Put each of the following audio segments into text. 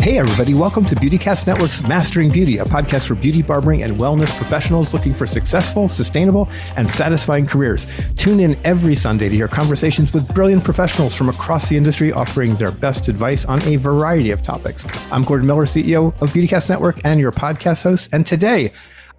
Hey, everybody, welcome to Beautycast Network's Mastering Beauty, a podcast for beauty, barbering, and wellness professionals looking for successful, sustainable, and satisfying careers. Tune in every Sunday to hear conversations with brilliant professionals from across the industry offering their best advice on a variety of topics. I'm Gordon Miller, CEO of Beautycast Network and your podcast host. And today,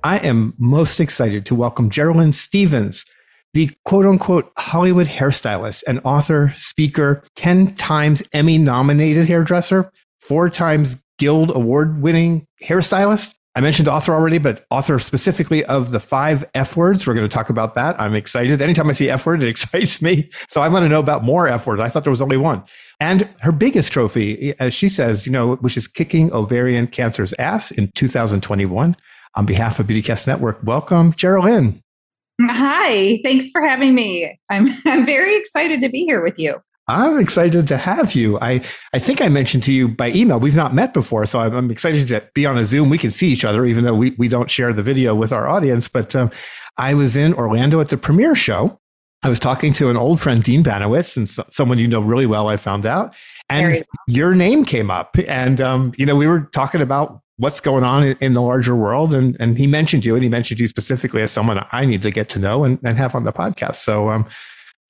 I am most excited to welcome Jerilynn Stephens the quote unquote Hollywood hairstylist and author, speaker, 10 times Emmy nominated hairdresser, four times Guild Award winning hairstylist. I mentioned author already, but author specifically of the five F words. We're going to talk about that. I'm excited. Anytime I see F word, it excites me. So I want to know about more F words. I thought there was only one. And her biggest trophy, as she says, you know, which is kicking ovarian cancer's ass in 2021. On behalf of Beautycast Network, welcome, Jerilynn. Hi, thanks for having me. I'm I'm very excited to be here with you. I'm excited to have you. I, I think I mentioned to you by email, we've not met before, so I'm, I'm excited to be on a Zoom. We can see each other, even though we, we don't share the video with our audience. But um, I was in Orlando at the premiere show. I was talking to an old friend, Dean Banowitz, and so, someone you know really well, I found out. And well. your name came up. And, um, you know, we were talking about what's going on in the larger world. And, and he mentioned you and he mentioned you specifically as someone I need to get to know and, and have on the podcast. So um,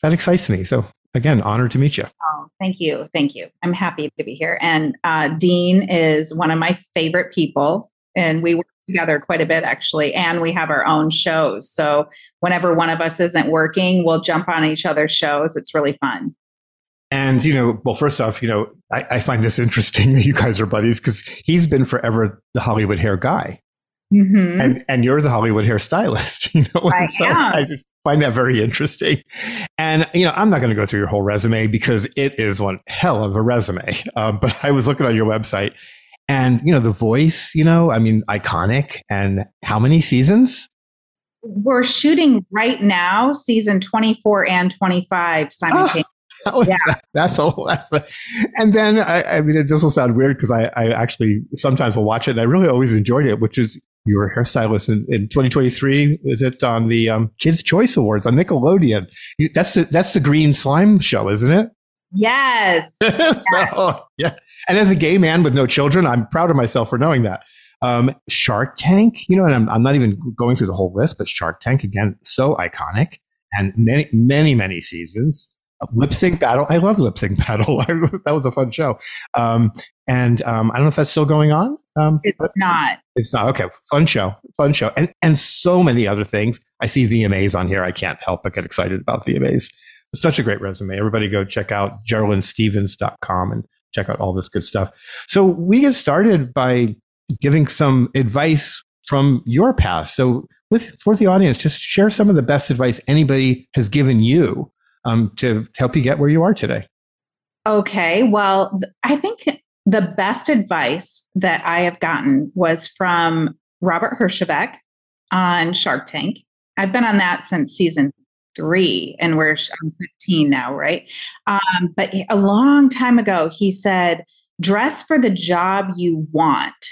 that excites me. So again, honored to meet you. Oh, thank you. Thank you. I'm happy to be here. And uh, Dean is one of my favorite people. And we work together quite a bit actually. And we have our own shows. So whenever one of us isn't working, we'll jump on each other's shows. It's really fun. And, you know, well, first off, you know, I, I find this interesting that you guys are buddies because he's been forever the Hollywood hair guy. Mm-hmm. And, and you're the Hollywood hair stylist, you know. I so am. I just find that very interesting. And you know, I'm not going to go through your whole resume because it is one hell of a resume. Um, but I was looking on your website, and you know, the voice, you know, I mean, iconic. And how many seasons? We're shooting right now, season 24 and 25 simultaneously. yeah. That? That's a that's a, and then I, I mean this will sound weird because I, I actually sometimes will watch it and I really always enjoyed it, which is you were a hairstylist in, in 2023. Is it on the um, Kids Choice Awards on Nickelodeon? You, that's the, that's the Green Slime show, isn't it? Yes. so, yeah. And as a gay man with no children, I'm proud of myself for knowing that. Um, Shark Tank, you know, and I'm, I'm not even going through the whole list, but Shark Tank again, so iconic and many, many, many seasons lip sync battle. I love lip sync battle. that was a fun show. Um, and um, I don't know if that's still going on. Um, it's not. It's not. Okay. Fun show. Fun show. And, and so many other things. I see VMAs on here. I can't help but get excited about VMAs. Such a great resume. Everybody go check out JerilynnStephens.com and check out all this good stuff. So we get started by giving some advice from your past. So with for the audience, just share some of the best advice anybody has given you um, to help you get where you are today? Okay. Well, I think the best advice that I have gotten was from Robert Herjavec on Shark Tank. I've been on that since season three, and we're I'm 15 now, right? Um, but a long time ago, he said, "Dress for the job you want."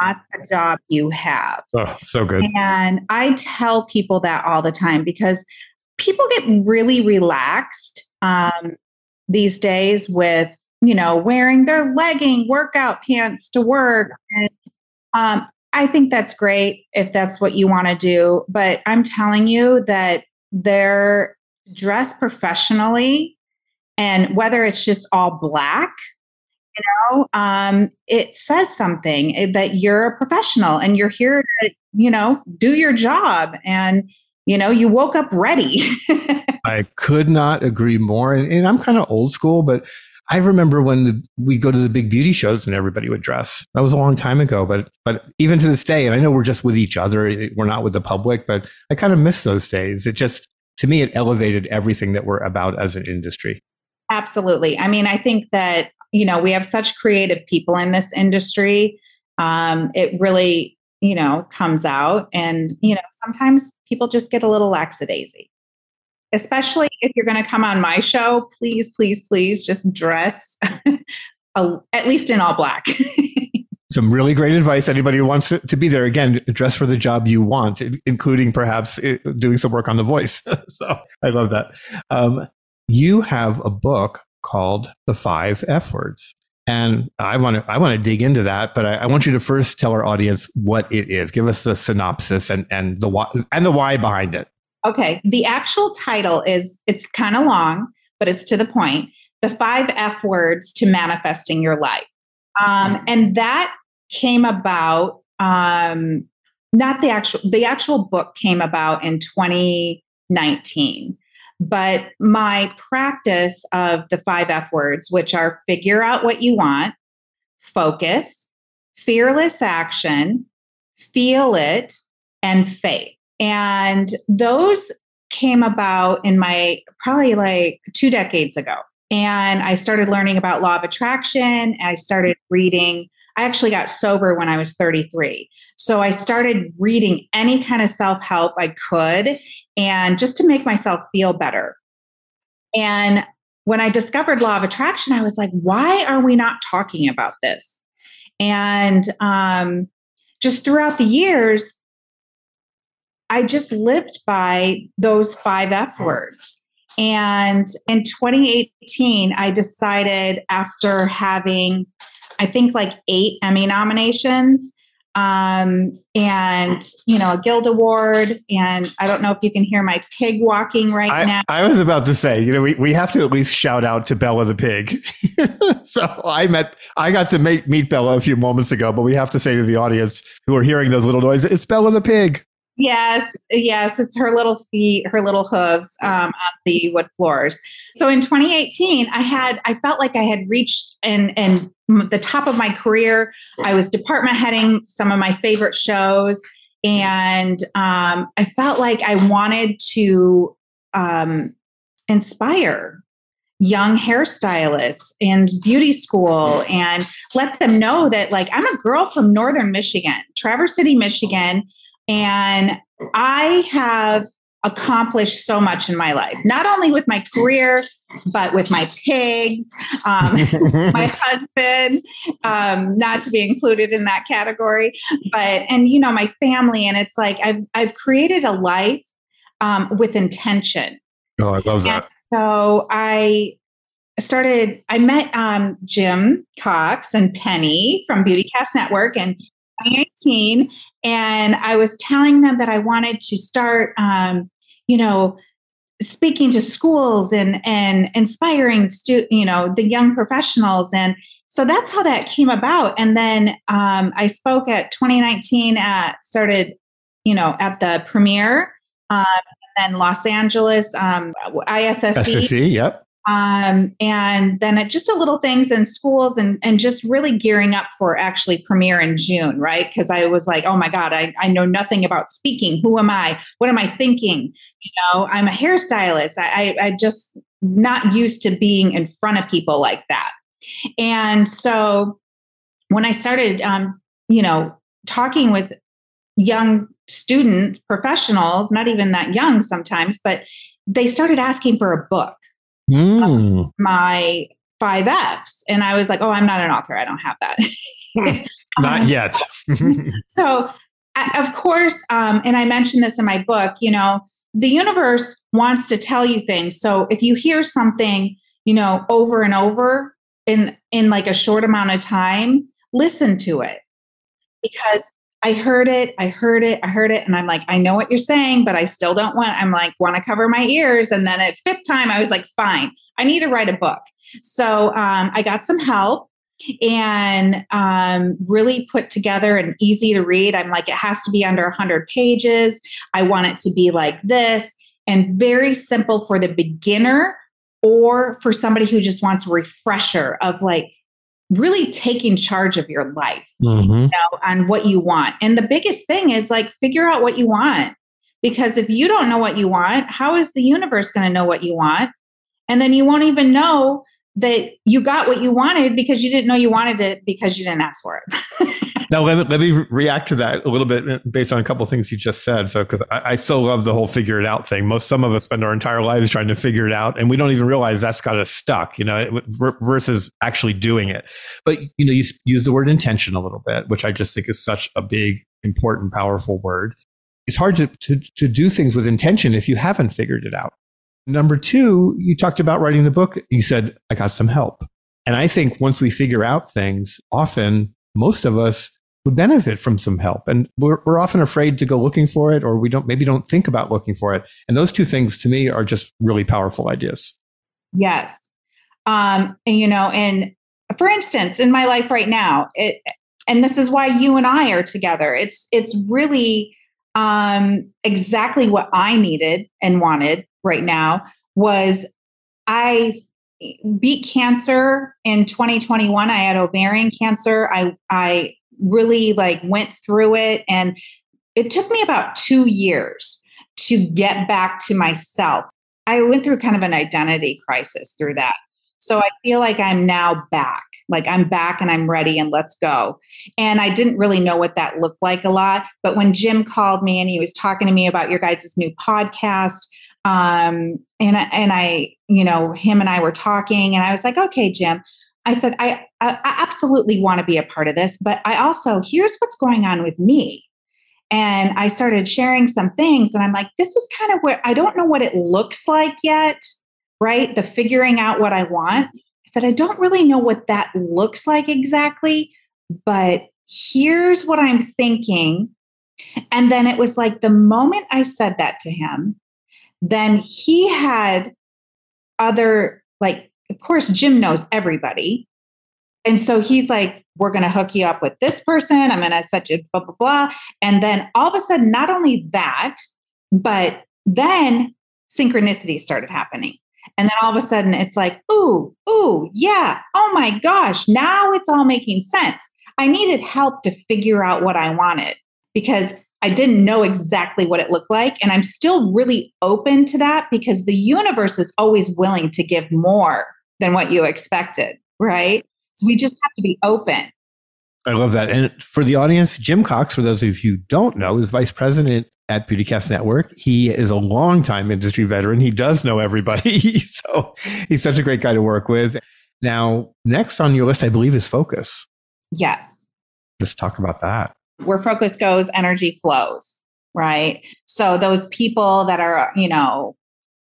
Not the job you have. Oh, so good. And I tell people that all the time because people get really relaxed um, these days with you know wearing their legging workout pants to work. And um, i think that's great if that's what you want to do but i'm telling you that they're dressed professionally and whether it's just all black you know um, it says something eh, that you're a professional and you're here to you know do your job and you know you woke up ready. I could not agree more and, and i'm kind of old school but i remember when the, we go to the big beauty shows and everybody would dress. That was a long time ago but but even to this day and i know we're just with each other we're not with the public but i kind of miss those days. It just to me it elevated everything that we're about as an industry. Absolutely. I mean i think that you know we have such creative people in this industry. Um, it really you know comes out and you know sometimes people just get a little lackadaisy. Especially if you're going to come on my show, please, please, please just dress at least in all black. Some really great advice. Anybody who wants to be there, again, dress for the job you want, including perhaps eh, doing some work on the voice. so I love that. Um, you have a book called The Five F Words. And I want to I want to dig into that, but I, I, want you to first tell our audience what it is. Give us the synopsis and and the why and the why behind it. Okay, the actual title is it's kind of long, but it's to the point. The five F words to manifesting your life, um, and that came about. Um, not the actual the actual book came about in 2019 but my practice of the five F words, which are figure out what you want, focus, fearless action, feel it, and faith. And those came about in my probably like two decades ago. And I started learning about law of attraction. I started reading. I actually got sober when I was 33. So I started reading any kind of self help I could and just to make myself feel better. And when I discovered law of attraction, I was like, why are we not talking about this? And um, just throughout the years, I just lived by those five F words. And in 2018, I decided after having, I think, like eight Emmy nominations, um, and you know a guild award and i don't know if you can hear my pig walking right I, now. I was about to say you know we, we have to at least shout out to bella the pig. So i met i got to meet, meet bella a few moments ago but we have to say to the audience who are hearing those little noises it's bella the pig. Yes yes it's her little feet her little hooves um, on the wood floors so in 2018, I had I felt like I had reached and and the top of my career. I was department heading some of my favorite shows, and um, I felt like I wanted to um, inspire young hairstylists and beauty school and let them know that like I'm a girl from northern Michigan, Traverse City, Michigan, and I have accomplished so much in my life, not only with my career, but with my pigs, um, my husband, um, not to be included in that category, but, and, you know, my family. And it's like I've, I've created a life um, with intention. Oh, I love that. And so I started, I met um, Jim Cox and Penny from Beautycast Network and 2018 and I was telling them that I wanted to start, um, you know, speaking to schools and and inspiring stu- you know the young professionals. And so that's how that came about. And then um, i spoke at 2019 at started you know at the premiere um, and then los angeles um, issc SSC, yep um, and then just a little things in schools and, and just really gearing up for actually premiere in June, right? Because I was like, oh my God, I, I know nothing about speaking. Who am I? What am I thinking? You know, I'm a hairstylist. I, I, I just not used to being in front of people like that. And so when I started, um, you know, talking with young students, professionals, not even that young sometimes, but they started asking for a book mm. my five F's. And I was like, oh, I'm not an author. I don't have that. not um, yet. so, of course, um, and I mentioned this in my book, you know, the universe wants to tell you things. So if you hear something, you know, over and over in in like a short amount of time, listen to it. Because I heard it, I heard it, I heard it, and I'm like, I know what you're saying, but I still don't want. I'm like, want to cover my ears. And then at fifth time, I was like, fine, I need to write a book. So um, I got some help and um, really put together and easy to read. I'm like, it has to be under 100 pages. I want it to be like this and very simple for the beginner or for somebody who just wants a refresher of like really taking charge of your life mm-hmm. you know, on what you want. And the biggest thing is like figure out what you want. Because if you don't know what you want, how is the universe going to know what you want? And then you won't even know that you got what you wanted because you didn't know you wanted it because you didn't ask for it. Now, let me, let me react to that a little bit based on a couple of things you just said. So, because I, I, still love the whole figure it out thing. Most, some of us spend our entire lives trying to figure it out, and we don't even realize that's got us stuck, you know, versus actually doing it. But, you know, you use the word intention a little bit, which I just think is such a big, important, powerful word. It's hard to, to, to do things with intention if you haven't figured it out. Number two, you talked about writing the book. You said, I got some help. And I think once we figure out things, often most of us would benefit from some help. And we're, we're often afraid to go looking for it, or we don't, maybe don't think about looking for it. And those two things to me are just really powerful ideas. Yes. Um, and, you know, and for instance, in my life right now, it, and this is why you and I are together. It's, it's really um, exactly what I needed and wanted right now was I beat cancer in 2021. I had ovarian cancer. I I really like went through it and it took me about 2 years to get back to myself. I went through kind of an identity crisis through that. So I feel like I'm now back. Like I'm back and I'm ready and let's go. And I didn't really know what that looked like a lot. But when Jim called me and he was talking to me about your guys' new podcast, um, and and I, you know, him and I were talking, and I was like, okay, Jim. I said, I, I absolutely want to be a part of this, but I also here's what's going on with me. And I started sharing some things, and I'm like, this is kind of where I don't know what it looks like yet, right? The figuring out what I want. I said, I don't really know what that looks like exactly, but here's what I'm thinking. And then it was like the moment I said that to him, then he had other, like, of course, Jim knows everybody. And so he's like, we're going to hook you up with this person. I'm going to set you blah, blah, blah. And then all of a sudden, not only that, but then synchronicity started happening. And then all of a sudden, it's like, ooh, ooh, yeah, oh my gosh, now it's all making sense. I needed help to figure out what I wanted because I didn't know exactly what it looked like. And I'm still really open to that because the universe is always willing to give more than what you expected, right? So we just have to be open. I love that. And for the audience, Jim Cox, for those of you who don't know, is vice president at Beautycast Network. He is a longtime industry veteran. He does know everybody. so he's such a great guy to work with. Now, next on your list, I believe, is focus. Yes. Let's talk about that where focus goes, energy flows, right? So those people that are, you know,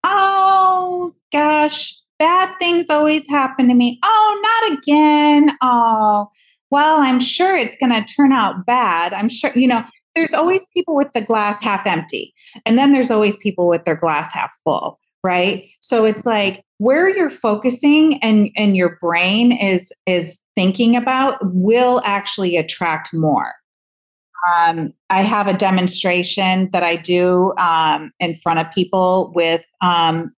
oh gosh, bad things always happen to me. Oh, not again. Oh, well, I'm sure it's going to turn out bad. I'm sure, you know, there's always people with the glass half empty. And then there's always people with their glass half full, right? So it's like where you're focusing and and your brain is is thinking about will actually attract more um, I have a demonstration that I do um, in front of people with um,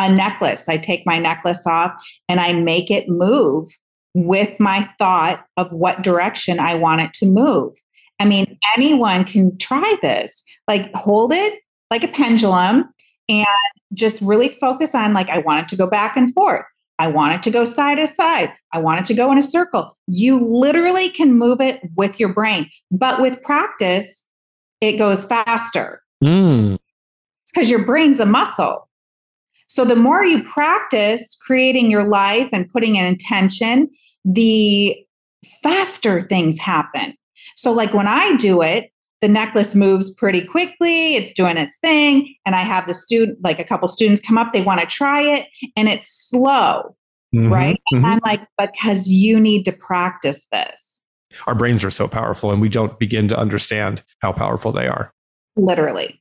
a necklace. I take my necklace off and I make it move with my thought of what direction I want it to move. I mean, anyone can try this. Like, hold it like a pendulum and just really focus on, like, I want it to go back and forth. I want it to go side to side. I want it to go in a circle. You literally can move it with your brain. But with practice, it goes faster. Mm. It's because your brain's a muscle. So the more you practice creating your life and putting an intention, the faster things happen. So, like when I do it, the necklace moves pretty quickly it's doing its thing and i have the student like a couple students come up they want to try it and it's slow mm-hmm, right? Mm-hmm. i'm like because you need to practice this. Our brains are so powerful and we don't begin to understand how powerful they are. Literally.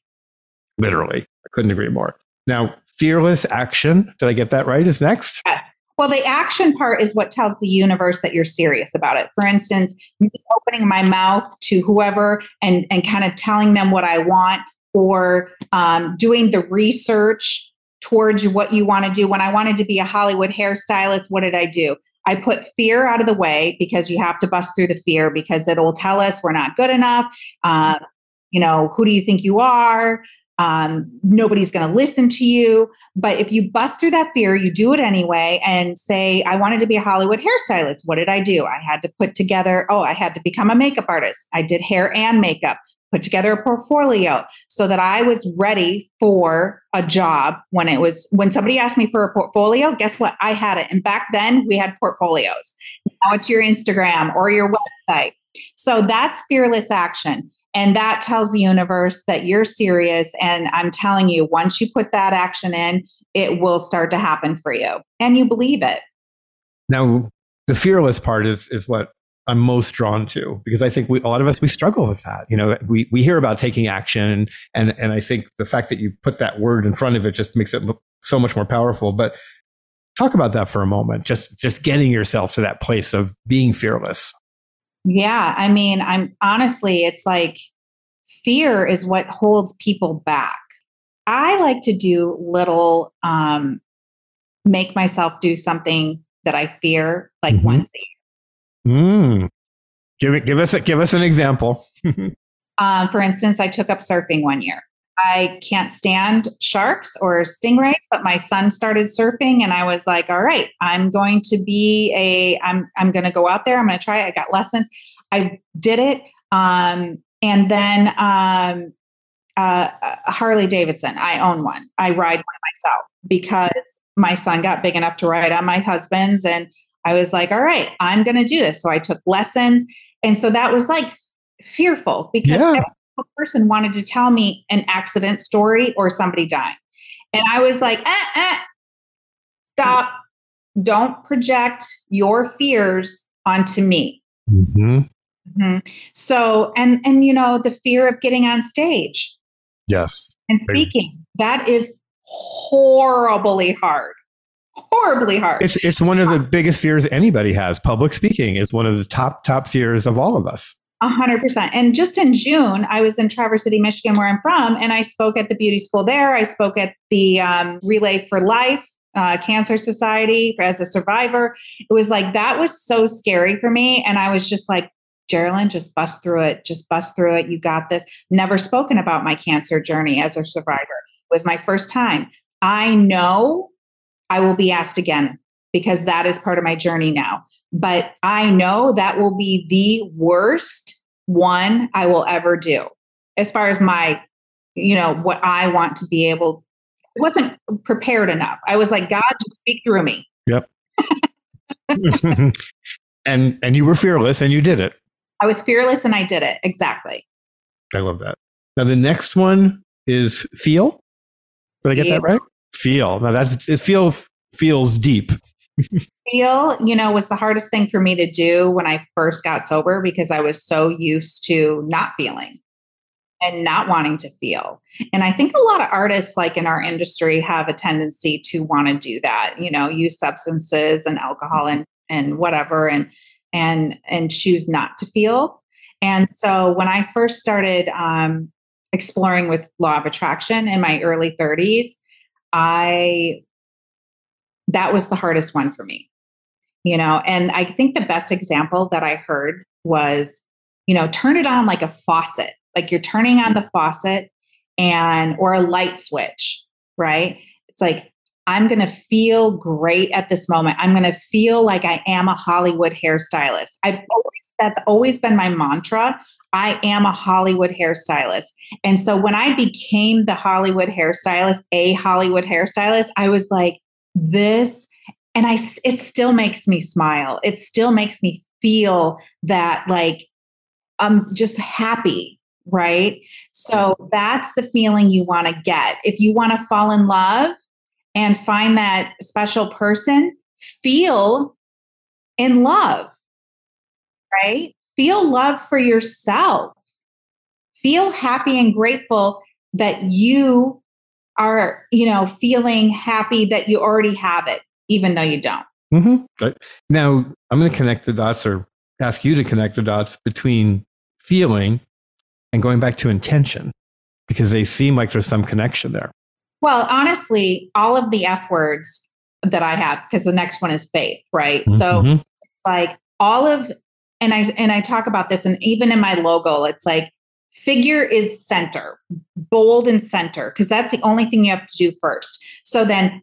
Literally. I couldn't agree more. Now fearless action did i get that right is next. Well, the action part is what tells the universe that you're serious about it. For instance, me opening my mouth to whoever and, and kind of telling them what I want, or um, doing the research towards what you want to do. When I wanted to be a Hollywood hairstylist, what did I do? I put fear out of the way because you have to bust through the fear because it'll tell us we're not good enough. Uh, you know, who do you think you are? Um, nobody's going to listen to you. But if you bust through that fear, you do it anyway and say, I wanted to be a Hollywood hairstylist. What did I do? I had to put together, oh, I had to become a makeup artist. I did hair and makeup, put together a portfolio so that I was ready for a job when it was, when somebody asked me for a portfolio, guess what? I had it. And back then we had portfolios. Now it's your Instagram or your website. So that's fearless action. And that tells the universe that you're serious. And I'm telling you, once you put that action in, it will start to happen for you and you believe it. Now, the fearless part is is what I'm most drawn to because I think we, a lot of us we struggle with that. You know, we we hear about taking action, and and I think the fact that you put that word in front of it just makes it look so much more powerful. But talk about that for a moment. Just just getting yourself to that place of being fearless. Yeah, I mean, I'm honestly, it's like fear is what holds people back. I like to do little, um, make myself do something that I fear like mm-hmm. once a year. Mm. Give it, give us a, give us an example. um, for instance, I took up surfing one year. I can't stand sharks or stingrays, but my son started surfing and I was like, all right, I'm going to be a I'm I'm going to go out there. I'm going to try it. I got lessons. I did it. Um, and then um, uh, Harley Davidson, I own one. I ride one myself because my son got big enough to ride on my husband's. And I was like, all right, I'm going to do this. So I took lessons. And so that was like fearful because yeah. Person wanted to tell me an accident story or somebody dying. And I was like, eh, eh, stop. Don't project your fears onto me. Mm-hmm. Mm-hmm. So, and and you know, the fear of getting on stage. Yes. And speaking, that is horribly hard. Horribly hard. It's it's one of the biggest fears anybody has. Public speaking is one of the top top fears of all of us. A hundred percent. And just in June, I was in Traverse City, Michigan, where I'm from, and I spoke at the beauty school there. I spoke at the um, Relay for Life uh, Cancer Society as a survivor. It was like that was so scary for me, and I was just like, Jerilynn, just bust through it. Just bust through it. You got this. Never spoken about my cancer journey as a survivor. It was my first time. I know I will be asked again because that is part of my journey now. But I know that will be the worst one I will ever do as far as my, you know, what I want to be able. I wasn't prepared enough. I was like, God, just speak through me. Yep. and and you were fearless and you did it. I was fearless and I did it. Exactly. I love that. Now the next one is feel. Did I get feel. that right? Feel. Now that's it feels feels deep. Feel, you know, was the hardest thing for me to do when I first got sober because I was so used to not feeling and not wanting to feel. And I think a lot of artists like in our industry have a tendency to want to do that, you know, use substances and alcohol and and whatever and and and choose not to feel and so when i first started um, exploring with law of attraction in my early 30s i that was the hardest one for me you know and i think the best example that i heard was you know turn it on like a faucet like you're turning on the faucet and or a light switch right it's like I'm going to feel great at this moment. I'm going to feel like I am a Hollywood hairstylist. I've always, that's always been my mantra. I am a Hollywood hairstylist. And so when I became the Hollywood hairstylist, a Hollywood hairstylist, I was like, this, and I, it still makes me smile. It still makes me feel that like I'm just happy. Right. So that's the feeling you want to get. If you want to fall in love, and find that special person, feel in love, right? Feel love for yourself. Feel happy and grateful that you are, you know, feeling happy that you already have it, even though you don't. Mm-hmm. Now, I'm going to connect the dots or ask you to connect the dots between feeling and going back to intention because they seem like there's some connection there. Well, honestly, all of the F words that I have, because the next one is faith, right? Mm-hmm. So it's like all of, and I and I talk about this, and even in my logo, it's like figure is center, bold and center, because that's the only thing you have to do first. So then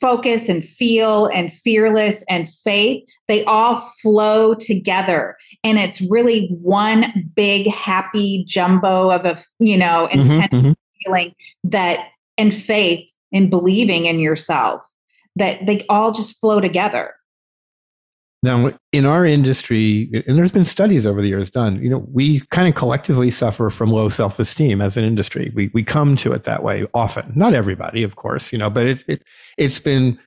focus and feel and fearless and faith, they all flow together. And it's really one big happy jumbo of a, you know, mm-hmm, intention mm-hmm. feeling that and faith and believing in yourself that they all just flow together. Now, in our industry, and there's been studies over the years done, you know, we kind of collectively suffer from low self esteem as an industry. We, we come to it that way often. Not everybody, of course, you know, but it, it, it's been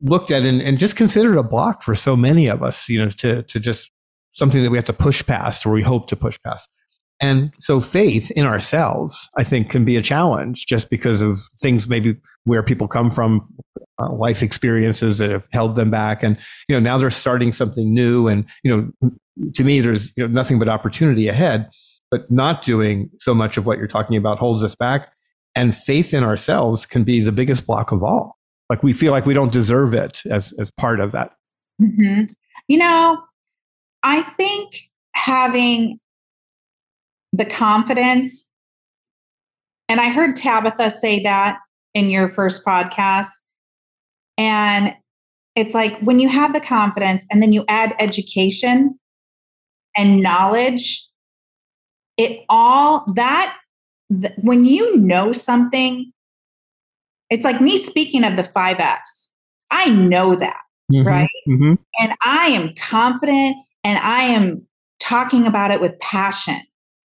looked at and, and just considered a block for so many of us, you know, to, to just something that we have to push past or we hope to push past. And so faith in ourselves, I think, can be a challenge just because of things maybe where people come from, uh, life experiences that have held them back. And, you know, now they're starting something new. And, you know, to me, there's you know, nothing but opportunity ahead, but not doing so much of what you're talking about holds us back. And faith in ourselves can be the biggest block of all. Like we feel like we don't deserve it as, as part of that. Mm-hmm. You know, I think having the confidence, and I heard Tabitha say that in your first podcast. And it's like when you have the confidence and then you add education and knowledge, it all that th- when you know something, it's like me speaking of the five F's. I know that, mm-hmm, right? Mm-hmm. And I am confident and I am talking about it with passion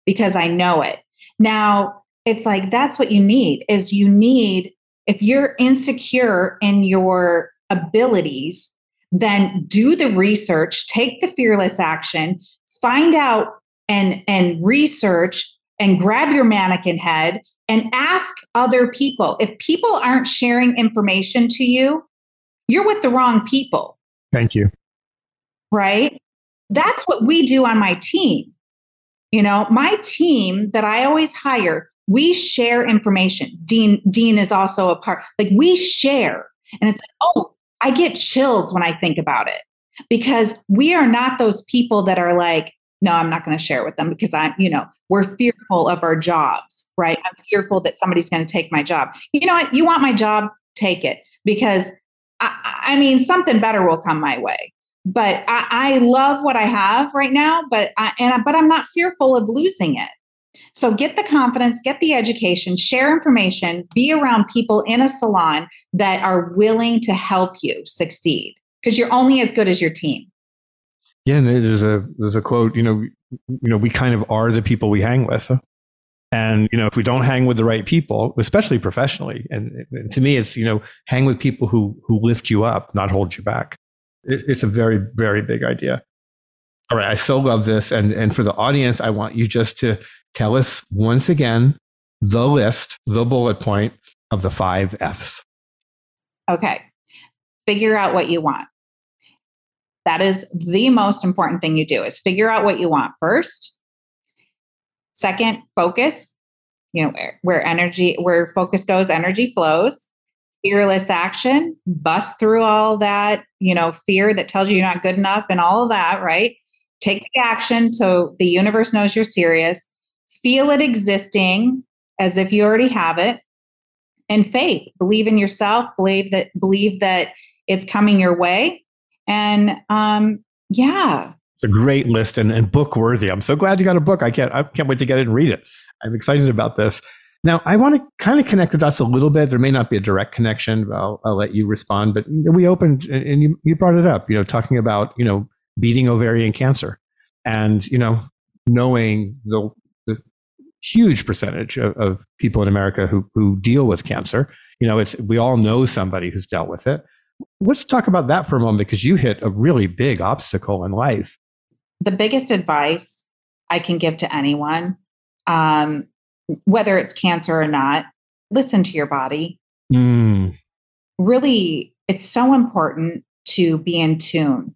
because I know it. Now, it's like that's what you need is you need if you're insecure in your abilities, then do the research, take the fearless action, find out and and research and grab your mannequin head and ask other people. If people aren't sharing information to you, you're with the wrong people. Thank you. Right? That's what we do on my team. You know, my team that I always hire, we share information. Dean Dean is also a part. Like we share. And it's like, oh, I get chills when I think about it because we are not those people that are like, no, I'm not going to share with them because I'm, you know, we're fearful of our jobs, right? I'm fearful that somebody's going to take my job. You know what? You want my job? Take it because I, I mean, something better will come my way but I, I, love what I have right now, but I, and but I'm not fearful of losing it. So get the confidence, get the education, share information, be around people in a salon that are willing to help you succeed because you're only as good as your team. Yeah, and there's a there's a quote, you know, you know, we kind of are the people we hang with. And you know, if we don't hang with the right people, especially professionally, and, and to me, it's you know, hang with people who who lift you up, not hold you back it's a very, very big idea. All right. I so love this. And, and for the audience, I want you just to tell us once again the list, the bullet point of the five F's. Okay. Figure out what you want. That is the most important thing you do is figure out what you want first. Second, focus. You know, where, where energy, where focus goes, energy flows fearless action, bust through all that, you know, fear that tells you you're not good enough and all of that, right? Take the action so the universe knows you're serious. Feel it existing as if you already have it. And faith, believe in yourself, believe that believe that it's coming your way. And um yeah. It's a great list and, and book worthy. I'm so glad you got a book. I can't I can't wait to get it and read it. I'm excited about this. Now, I want to kind of connect the dots a little bit. There may not be a direct connection. I'll, I'll let you respond. But we opened, and you, you brought it up, you know, talking about, you know, beating ovarian cancer and, you know, knowing the, the huge percentage of, of people in America who, who deal with cancer. You know, it's, we all know somebody who's dealt with it. Let's talk about that for a moment because you hit a really big obstacle in life. The biggest advice I can give to anyone um, whether it's cancer or not, listen to your body. Mm. Really, it's so important to be in tune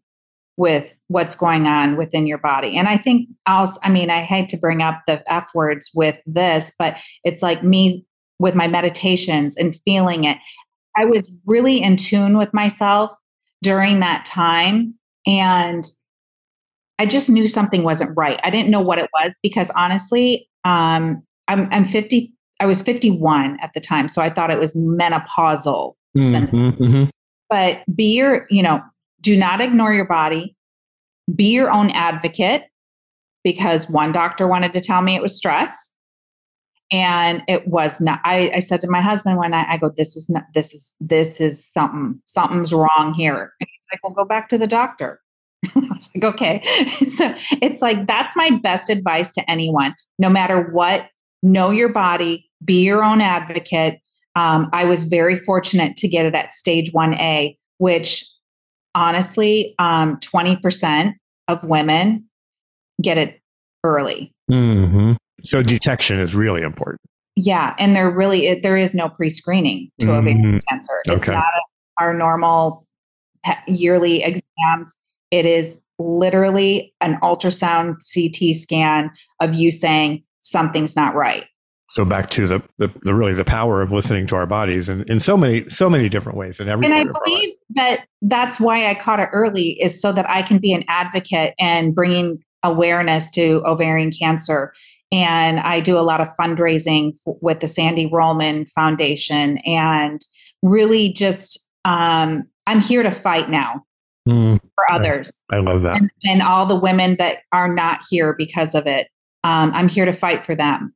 with what's going on within your body. And I think also, I mean, I hate to bring up the F words with this, but it's like me with my meditations and feeling it. I was really in tune with myself during that time. And I just knew something wasn't right. I didn't know what it was because honestly, um, I'm I'm 50 I was 51 at the time, so I thought it was menopausal. Mm-hmm, mm-hmm. But be your, you know, do not ignore your body. Be your own advocate because one doctor wanted to tell me it was stress. And it was not. I, I said to my husband when I, I go, this is not, this is, this is something, something's wrong here. And he's like, well, go back to the doctor. I was like, okay. so it's like, that's my best advice to anyone, no matter what, know your body, be your own advocate. Um, I was very fortunate to get it at stage 1A, which honestly, um, 20% of women get it early. Mm-hmm. So detection is really important. Yeah, and there really there is no pre-screening to mm-hmm. ovarian cancer. It's okay. not our normal yearly exams. It is literally an ultrasound CT scan of you saying something's not right. So back to the, the, the really the power of listening to our bodies and in so many so many different ways and every and I believe that that's why I caught it early is so that I can be an advocate and bringing awareness to ovarian cancer and I do a lot of fundraising f- with the Sandy Rollman Foundation and really just um, I'm here to fight now mm, for others. I, I love that. And, and, all the women that are not here because of it. Um, I'm here to fight for them.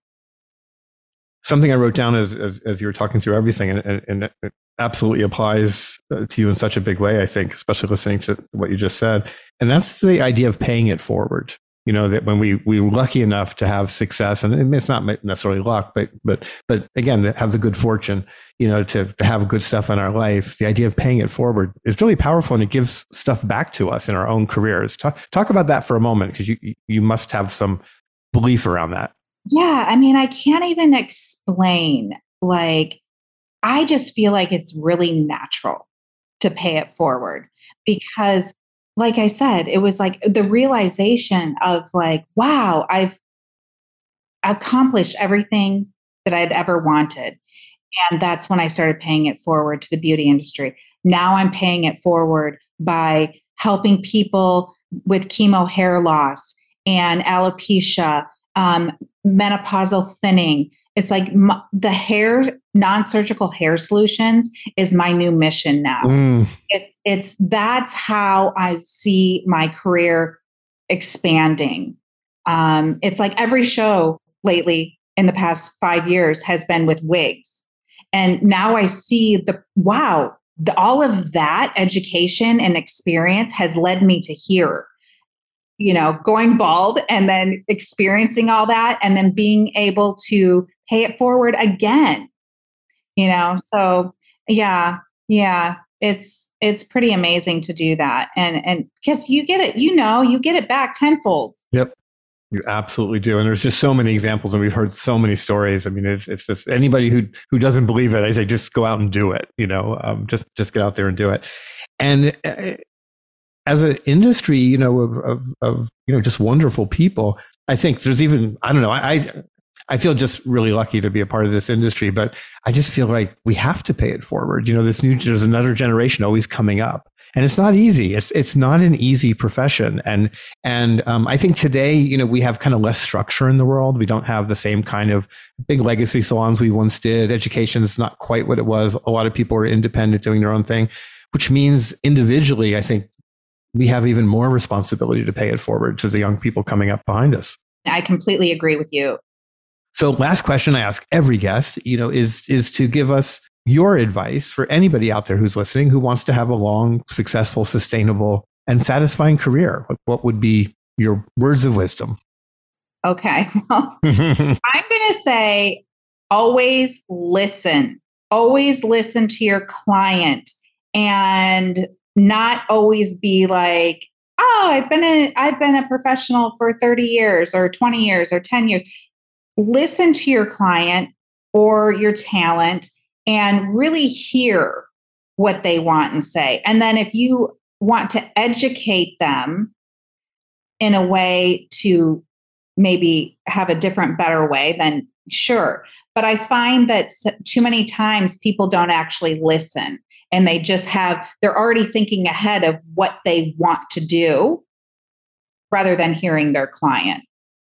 Something I wrote down as, as, as you were talking through everything, and, and, it absolutely applies uh, to you in such a big way, I think, especially listening to what you just said. And that's the idea of paying it forward you know that when we we were lucky enough to have success and it's not necessarily luck but but but again have the good fortune you know to, to have good stuff in our life the idea of paying it forward is really powerful and it gives stuff back to us in our own careers talk talk about that for a moment because you you must have some belief around that yeah i mean i can't even explain like i just feel like it's really natural to pay it forward because like I said, it was like the realization of like, wow, I've accomplished everything that I'd ever wanted. And that's when I started paying it forward to the beauty industry. Now I'm paying it forward by helping people with chemo hair loss and alopecia, um, menopausal thinning, it's like the hair non-surgical hair solutions is my new mission now. Mm. it's it's that's how i see my career expanding. Um, it's like every show lately in the past five years has been with wigs. And now i see the wow the, all of that education and experience has led me to here you know going bald and then experiencing all that and then being able to pay it forward again you know? So yeah yeah it's it's pretty amazing to do that. And and because you get it you know you get it back tenfold. Yep. You absolutely do. And there's just so many examples and we've heard so many stories. I mean if, if, if anybody who who doesn't believe it i say just go out and do it you know? Um, just just get out there and do it. And uh, as an industry you know of, of, of you know just wonderful people I think there's even I don't know I I feel just really lucky to be a part of this industry, but I just feel like we have to pay it forward. You know, this new there's another generation always coming up, and it's not easy. It's it's not an easy profession, and and um, I think today, you know, we have kind of less structure in the world. We don't have the same kind of big legacy salons we once did. Education is not quite what it was. A lot of people are independent, doing their own thing, which means individually, I think we have even more responsibility to pay it forward to the young people coming up behind us. I completely agree with you. So last question I ask every guest, you know, is is to give us your advice for anybody out there who's listening who wants to have a long, successful, sustainable, and satisfying career. What, what would be your words of wisdom? Okay. Well, I'm going to say always listen. Always listen to your client and not always be like, "Oh, I've been a I've been a professional for 30 years or 20 years or 10 years." listen to your client or your talent and really hear what they want and say. And then if you want to educate them in a way to maybe have a different, better way, then sure. But I find that too many times people don't actually listen and they just have, they're already thinking ahead of what they want to do rather than hearing their client.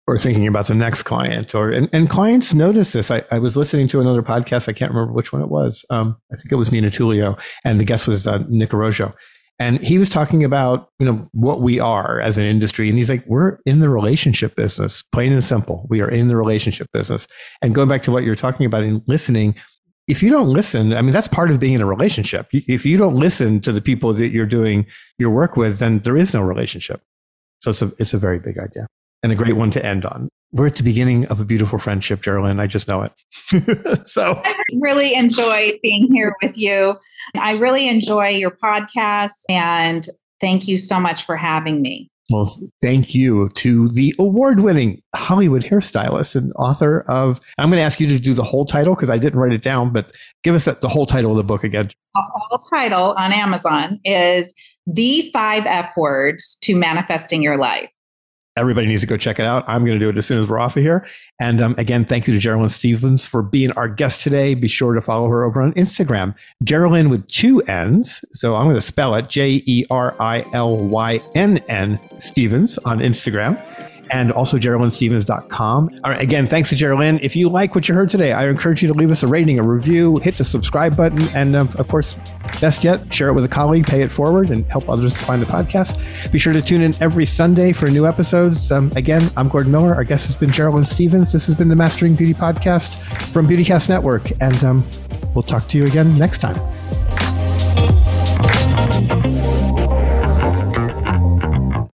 Or thinking about the next client or and, and clients notice this. I, I was listening to another podcast i can't remember which one it was um, i think it was nina tulio and the guest was uh, nick Arrojo. and he was talking about you know what we are as an industry and he's like we're in the relationship business plain and simple. We are in the relationship business. And going back to what you're talking about in listening if you don't listen, I mean, that's part of being in a relationship. If you don't listen to the people that you're doing your work with, then there is no relationship. So it's a, it's a very big idea and a great one to end on. We're at the beginning of a beautiful friendship, Jerilynn. I just know it. so I really enjoy being here with you. I really enjoy your podcast and thank you so much for having me. Well, thank you to the award winning Hollywood hairstylist and author of. I'm going to ask you to do the whole title because I didn't write it down, but give us the whole title of the book again. The whole title on Amazon is The Five F Words to Manifesting Your Life everybody needs to go check it out. I'm going to do it as soon as we're off of here. And um, again, thank you to Jerilynn Stephens for being our guest today. Be sure to follow her over on Instagram, Jerilynn with two N's. So I'm going to spell it J E R I L Y N N Stephens on Instagram and also JerilynnStephens.com. All right, again, thanks to Jerilynn. If you like what you heard today, I encourage you to leave us a rating, a review, hit the subscribe button, and um, of course, best yet, share it with a colleague, pay it forward, and help others to find the podcast. Be sure to tune in every Sunday for new episodes. Um, again, I'm Gordon Miller. Our guest has been Jerilynn Stephens. This has been the Mastering Beauty Podcast from Beautycast Network, and um, we'll talk to you again next time.